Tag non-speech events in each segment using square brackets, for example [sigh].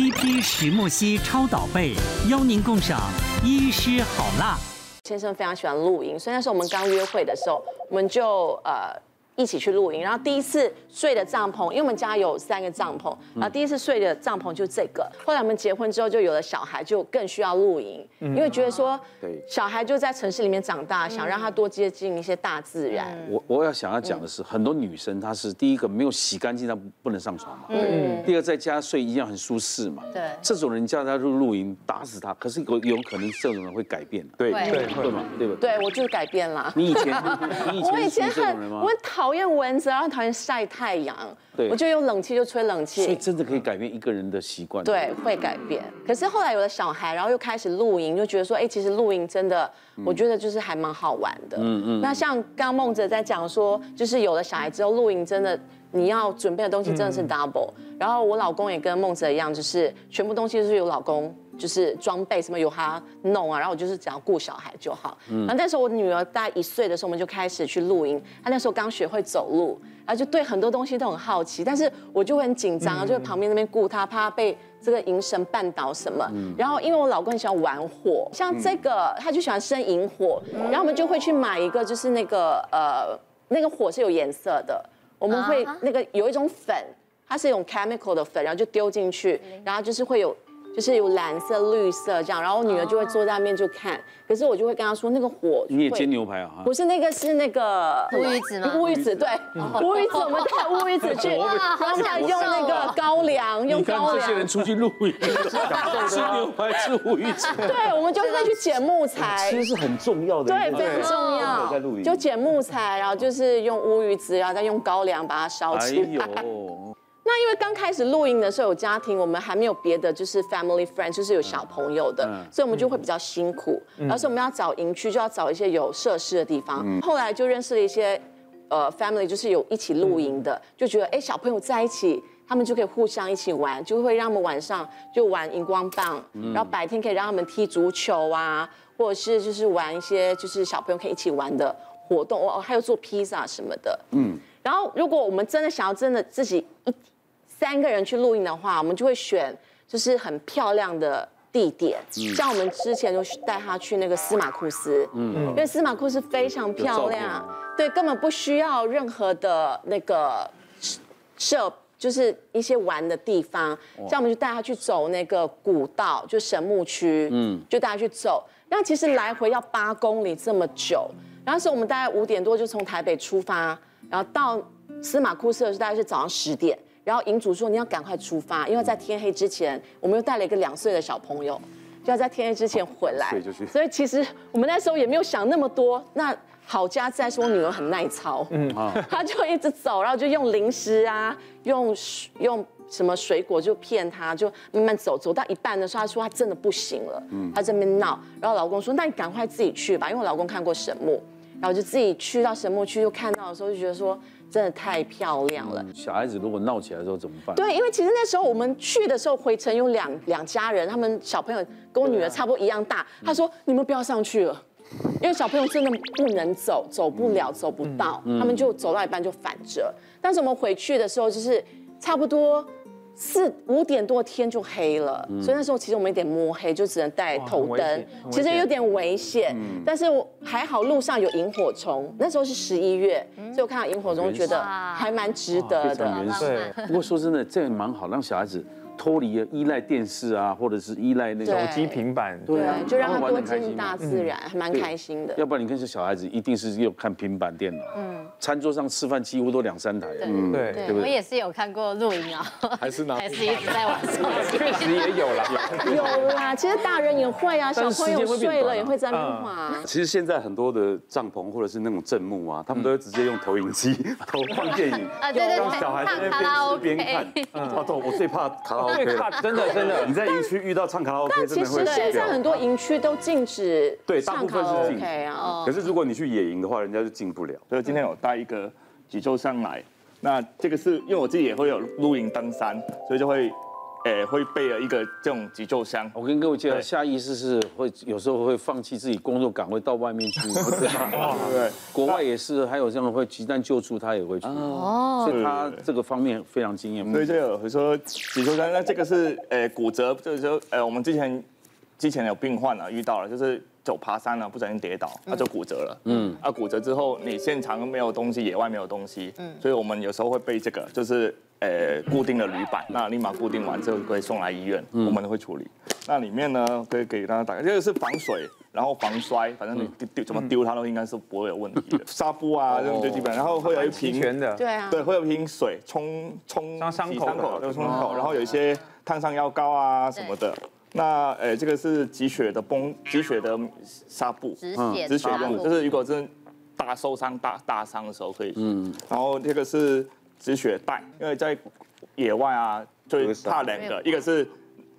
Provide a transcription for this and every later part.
TP 石墨烯超导杯，邀您共赏医师好辣。先生非常喜欢露营，所以那时候我们刚约会的时候，我们就呃。一起去露营，然后第一次睡的帐篷，因为我们家有三个帐篷，然后第一次睡的帐篷就这个。后来我们结婚之后就有了小孩，就更需要露营，因为觉得说，小孩就在城市里面长大，想让他多接近一些大自然。我我要想要讲的是，很多女生她是第一个没有洗干净，她不能上床嘛。嗯。第二在家睡一样很舒适嘛。对。这种人叫她入露营，打死她。可是有有可能这种人会改变。对对对嘛，对吧？对，我就是改变了。你以前你以前是 [laughs] 这种人吗？我讨。讨厌蚊子，然后讨厌晒太阳，对，我就用冷气就吹冷气，所以真的可以改变一个人的习惯。对，会改变。可是后来有了小孩，然后又开始露营，就觉得说，哎，其实露营真的，我觉得就是还蛮好玩的。嗯嗯。那像刚梦哲在讲说，就是有了小孩之后，露营真的你要准备的东西真的是 double。然后我老公也跟孟哲一样，就是全部东西都是由老公。就是装备什么由他弄啊，然后我就是只要顾小孩就好。嗯，然后那时候我女儿大概一岁的时候，我们就开始去露营。她那时候刚学会走路，然后就对很多东西都很好奇，但是我就会很紧张，就在旁边那边顾她，怕她被这个营绳绊倒什么。嗯，然后因为我老公很喜欢玩火，像这个他就喜欢生萤火，然后我们就会去买一个，就是那个呃那个火是有颜色的，我们会那个有一种粉，它是一种 chemical 的粉，然后就丢进去，然后就是会有。就是有蓝色、绿色这样，然后我女儿就会坐在那边就看，可是我就会跟她说那个火。你也煎牛排啊？不是那个，是那个乌鱼子吗？乌鱼子对，乌鱼子我们带乌鱼子去，然后用那个高粱，用高粱。这些人出去露营，[laughs] 吃牛排吃乌鱼子。对，我们就会去捡木材。其实是很重要的。对，非常重要。就捡木材，然后就是用乌鱼子，然后再用高粱把它烧起来。那因为刚开始露营的时候有家庭，我们还没有别的，就是 family friend，就是有小朋友的，所以我们就会比较辛苦。而且我们要找营区，就要找一些有设施的地方。后来就认识了一些呃 family，就是有一起露营的，就觉得哎小朋友在一起，他们就可以互相一起玩，就会让他们晚上就玩荧光棒，然后白天可以让他们踢足球啊，或者是就是玩一些就是小朋友可以一起玩的活动哦，还有做披萨什么的。嗯，然后如果我们真的想要真的自己一。三个人去露营的话，我们就会选就是很漂亮的地点，像我们之前就带他去那个司马库斯，嗯，因为司马库斯非常漂亮，对，根本不需要任何的那个设，就是一些玩的地方，像我们就带他去走那个古道，就神木区，嗯，就带他去走，那其实来回要八公里这么久，然后是我们大概五点多就从台北出发，然后到司马库斯的时候大概是早上十点。然后营主说，你要赶快出发，因为在天黑之前，我们又带了一个两岁的小朋友，就要在天黑之前回来。[laughs] 所以其实我们那时候也没有想那么多。那好家在是我女儿很耐操，嗯，[laughs] 她就一直走，然后就用零食啊，用用什么水果就骗她，就慢慢走，走到一半的时候，她说她真的不行了，嗯，她在那边闹。然后老公说，那你赶快自己去吧，因为我老公看过神木，然后就自己去到神木区，就看到的时候就觉得说。真的太漂亮了。小孩子如果闹起来的时候怎么办？对，因为其实那时候我们去的时候，回程有两两家人，他们小朋友跟我女儿差不多一样大。他说：“你们不要上去了，[laughs] 因为小朋友真的不能走，走不了，走不到。他们就走到一半就反折。但是我们回去的时候，就是差不多。”四五点多天就黑了，嗯、所以那时候其实我们有点摸黑，就只能带头灯，其实有点危险。嗯、但是我还好路上有萤火虫，那时候是十一月，嗯、所以我看到萤火虫觉得还蛮值得的。对，[laughs] 不过说真的，这个蛮好，让小孩子。脱离了依赖电视啊，或者是依赖那个手机、平板，对啊，就让他多接近大自然，还蛮开心的。要不然你看，这小孩子一定是又看平板电脑，嗯，餐桌上吃饭几乎都两三台，嗯，对，对我也是有看过录影啊，还是呢，[laughs] 还是一直在玩手机，确实也有啦，有啦，其实大人也会啊，小朋友睡了也会在那边滑。其实现在很多的帐篷或者是那种正幕啊，他们都会直接用投影机投放电影，[laughs] 啊，对对对，小孩在那边吃边看，啊，对，我最怕卡 [laughs] 真的。真的，你在营区遇到唱卡拉 OK，但其实现在很多营区都禁止对，大部分是禁止啊。可是如果你去野营的话，人家就进不了。所以今天有带一个几周上来，那这个是因为我自己也会有露营登山，所以就会诶会备了一个这种急救箱。我跟各位介绍，下意识是会有时候会放弃自己工作岗位到外面去，[laughs] 对不对？国外也是，还有这样会急难救助，他也会去。哦，所以他这个方面非常经验。所以这个说急救箱，那这个是诶骨折，就是说诶我们之前之前有病患啊遇到了，就是。走爬山了，不小心跌倒，他就骨折了。嗯，啊，骨折之后，你现场没有东西，野外没有东西，嗯，所以我们有时候会备这个，就是呃固定的铝板，那立马固定完之后可以送来医院，我们会处理。那里面呢，可以给大家打开，这个是防水，然后防摔，反正你丢丢怎么丢它都应该是不会有问题的。纱布啊，这种最基本，然后会有一瓶全的，对啊，对，会有一瓶水冲冲伤口，伤口，冲伤口，然后有一些烫伤药膏啊什么的。那诶，这个是止血的绷，止血的纱布，止血止血用的，就是如果是大受伤、大大伤的时候可以。嗯。然后这个是止血带，因为在野外啊，最怕两个，一个是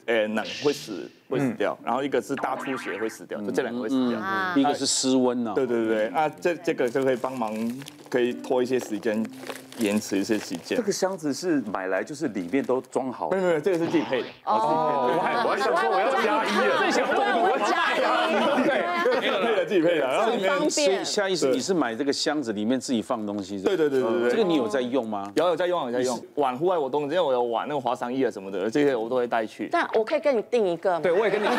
诶冷会死会死掉，然后一个是大出血会死掉，就这两个会死掉。一个是失温呢。对对对，那这这个就可以帮忙，可以拖一些时间。延迟一些时间。这个箱子是买来就是里面都装好。没有没有，这个是自己配的。哦。我还我还想说我要加一了。最想做我加一。对，自己配的自己配的，然后里面下意识你是买这个箱子里面自己放东西。对对对对对。这个你有在用吗？有有在用有在用。玩户外活动，因为我有玩那个滑翔翼啊什么的，这些我都会带去。但我可以跟你订一个吗？对，我也跟你订。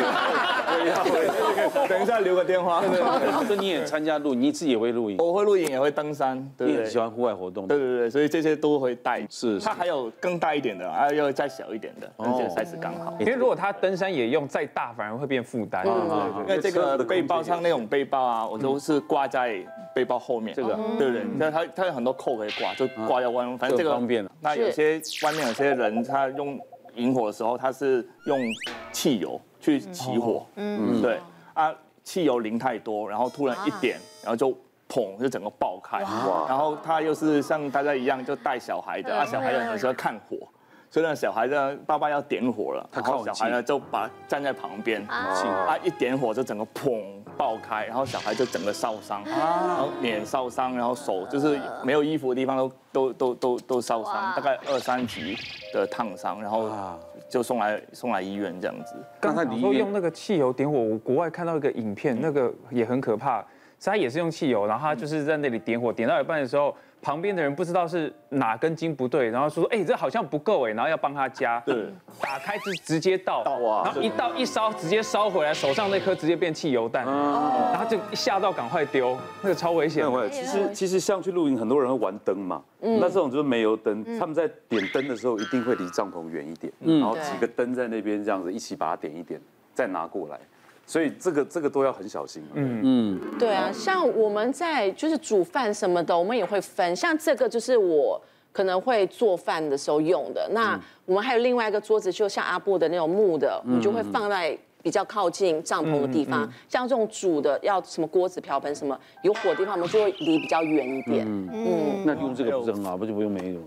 等一下留个电话。对对对。这你也参加露，你自己也会露营？我会露营，也会登山。对。你很喜欢户外活动。对对对。所以这些都会带，是，它还有更大一点的，还有再小一点的，而且 size 刚好。因为如果它登山也用再大，反而会变负担对对。因为这个背包上那种背包啊，我都是挂在背包后面。这个，对不对？那它它有很多扣可以挂，就挂在外面，反正这个方便。那有些外面有些人他用引火的时候，他是用汽油去起火。嗯，对。啊，汽油淋太多，然后突然一点，然后就。砰！就整个爆开，然后他又是像大家一样就带小孩的，啊，小孩有时候看火，所以呢，小孩呢爸爸要点火了，然后小孩呢就把站在旁边，啊，一点火就整个砰爆开，然后小孩就整个烧伤，然后脸烧伤，然后手就是没有衣服的地方都都都都都烧伤，大概二三级的烫伤，然后就送来送来医院这样子。刚才你说用那个汽油点火，我国外看到一个影片，那个也很可怕。他也是用汽油，然后他就是在那里点火，点到一半的时候，旁边的人不知道是哪根筋不对，然后说：“哎，这好像不够哎。”然后要帮他加，对，打开就直接倒，哇，然后一倒一烧，直接烧回来，手上那颗直接变汽油弹，然后就吓到赶快丢，那个超危险。其实其实像去露营，很多人会玩灯嘛，那这种就是煤油灯，他们在点灯的时候一定会离帐篷远一点，然后几个灯在那边这样子一起把它点一点，再拿过来。所以这个这个都要很小心。嗯嗯，对啊，像我们在就是煮饭什么的，我们也会分。像这个就是我可能会做饭的时候用的。那我们还有另外一个桌子，就像阿布的那种木的，我们就会放在比较靠近帐篷的地方。像这种煮的要什么锅子、瓢盆什么有火的地方，我们就会离比较远一点。嗯嗯，那用这个不是很好，不就不用煤油？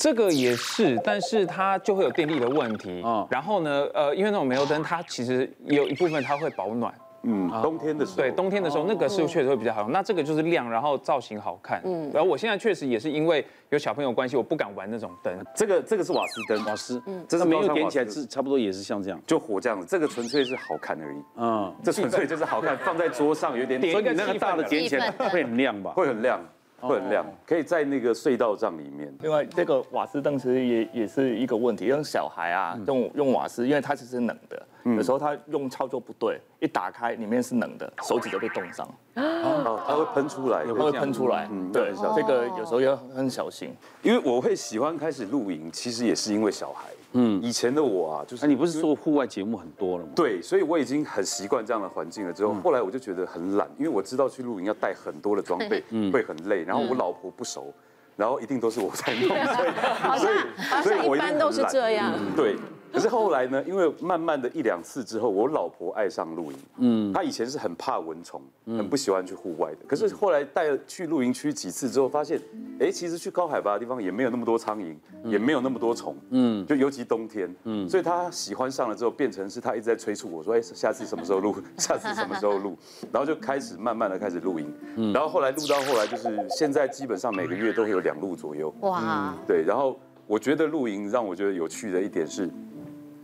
这个也是，但是它就会有电力的问题。啊，然后呢，呃，因为那种煤油灯，它其实有一部分它会保暖。嗯，冬天的时候。对，冬天的时候那个是确实会比较好用。那这个就是亮，然后造型好看。嗯。然后我现在确实也是因为有小朋友关系，我不敢玩那种灯。这个这个是瓦斯灯，瓦斯。嗯。这是没有点起来是差不多也是像这样，就火这样子。这个纯粹是好看而已。嗯。这纯粹就是好看，放在桌上有点。所以你那个大的点起来会很亮吧？会很亮。会很亮，可以在那个隧道帐里面。另外，这个瓦斯灯其实也也是一个问题，用小孩啊用用瓦斯，因为它其实是冷的，有时候他用操作不对，一打开里面是冷的，手指就被冻伤。哦，它会喷出来，它会喷出来。嗯，对，这个有时候要很小心。因为我会喜欢开始露营，其实也是因为小孩。嗯，以前的我啊，就是你不是做户外节目很多了吗？对，所以我已经很习惯这样的环境了。之后，后来我就觉得很懒，因为我知道去露营要带很多的装备，会很累。然后我老婆不熟，然后一定都是我在弄，[laughs] 所以，所以，所以我一般都是这样。对。可是后来呢？因为慢慢的一两次之后，我老婆爱上露营。嗯，她以前是很怕蚊虫，很不喜欢去户外的。可是后来带去露营区几次之后，发现，哎，其实去高海拔的地方也没有那么多苍蝇，也没有那么多虫。嗯，就尤其冬天。嗯，所以她喜欢上了之后，变成是她一直在催促我说，哎，下次什么时候录？[laughs] 下次什么时候录？然后就开始慢慢的开始露营。嗯，然后后来录到后来，就是现在基本上每个月都会有两录左右。哇，对。然后我觉得露营让我觉得有趣的一点是。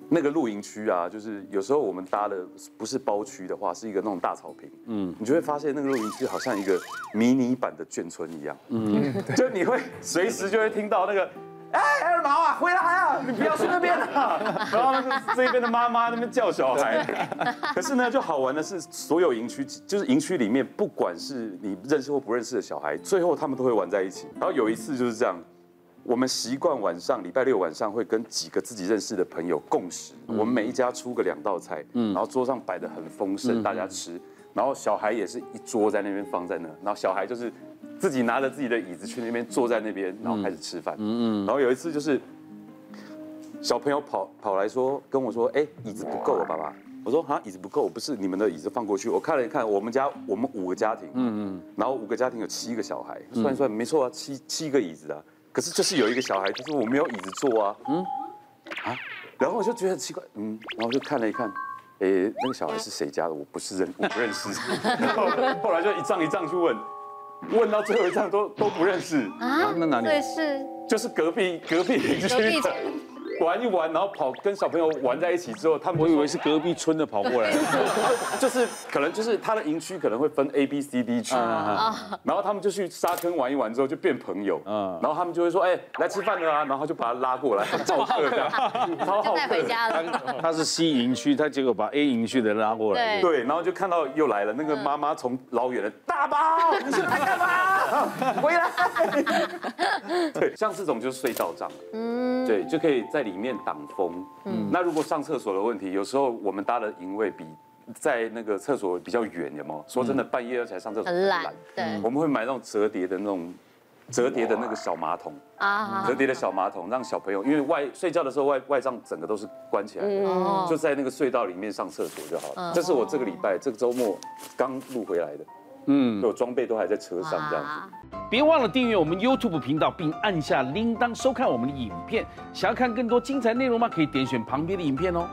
那个露营区啊，就是有时候我们搭的不是包区的话，是一个那种大草坪，嗯，你就会发现那个露营区好像一个迷你版的眷村一样，嗯，[laughs] 就你会随时就会听到那个，哎，二毛啊，回来啊，你不要去那边啊，[laughs] 然后那个这边的妈妈那边叫小孩，[laughs] 可是呢，就好玩的是，所有营区就是营区里面，不管是你认识或不认识的小孩，最后他们都会玩在一起。然后有一次就是这样。我们习惯晚上礼拜六晚上会跟几个自己认识的朋友共食，我们每一家出个两道菜，然后桌上摆的很丰盛，大家吃，然后小孩也是一桌在那边放在那，然后小孩就是自己拿着自己的椅子去那边坐在那边，然后开始吃饭，嗯嗯，然后有一次就是小朋友跑跑来说跟我说，哎，椅子不够了，爸爸，我说啊，椅子不够，不是你们的椅子放过去，我看了一看，我们家我们五个家庭，嗯嗯，然后五个家庭有七个小孩，算一算没错啊，七七个椅子啊。可是就是有一个小孩，他说我没有椅子坐啊，嗯，啊，然后我就觉得很奇怪，嗯，然后就看了一看，哎，那个小孩是谁家的？我不是认，我不认识。然 [laughs] 后后来就一仗一仗去问，问到最后一仗都都不认识啊？那哪里？对，是，就是隔壁隔壁邻居的。玩一玩，然后跑跟小朋友玩在一起之后，他们我以为是隔壁村的跑过来，[laughs] 就是可能就是他的营区可能会分 A B C D 区，然后他们就去沙坑玩一玩之后就变朋友，嗯然后他们就会说，哎，来吃饭了啊，然后就把他拉过来，[laughs] 照客。这样，带回家了。他是 C 营区，他结果把 A 营区的拉过来，对，然后就看到又来了，那个妈妈从老远的大宝，你是来干嘛？[laughs] 回来。[laughs] 对，像这种就是隧道帐，嗯，对，就可以在。里面挡风，嗯，那如果上厕所的问题，有时候我们搭的营位比在那个厕所比较远，有没有？说真的，半夜才上厕所很懒，对，我们会买那种折叠的那种折叠的那个小马桶啊，折叠的小马桶，让小朋友因为外睡觉的时候外外帐整个都是关起来的，就在那个隧道里面上厕所就好了。这是我这个礼拜这个周末刚录回来的。嗯，有装备都还在车上这样子。别忘了订阅我们 YouTube 频道，并按下铃铛收看我们的影片。想要看更多精彩内容吗？可以点选旁边的影片哦。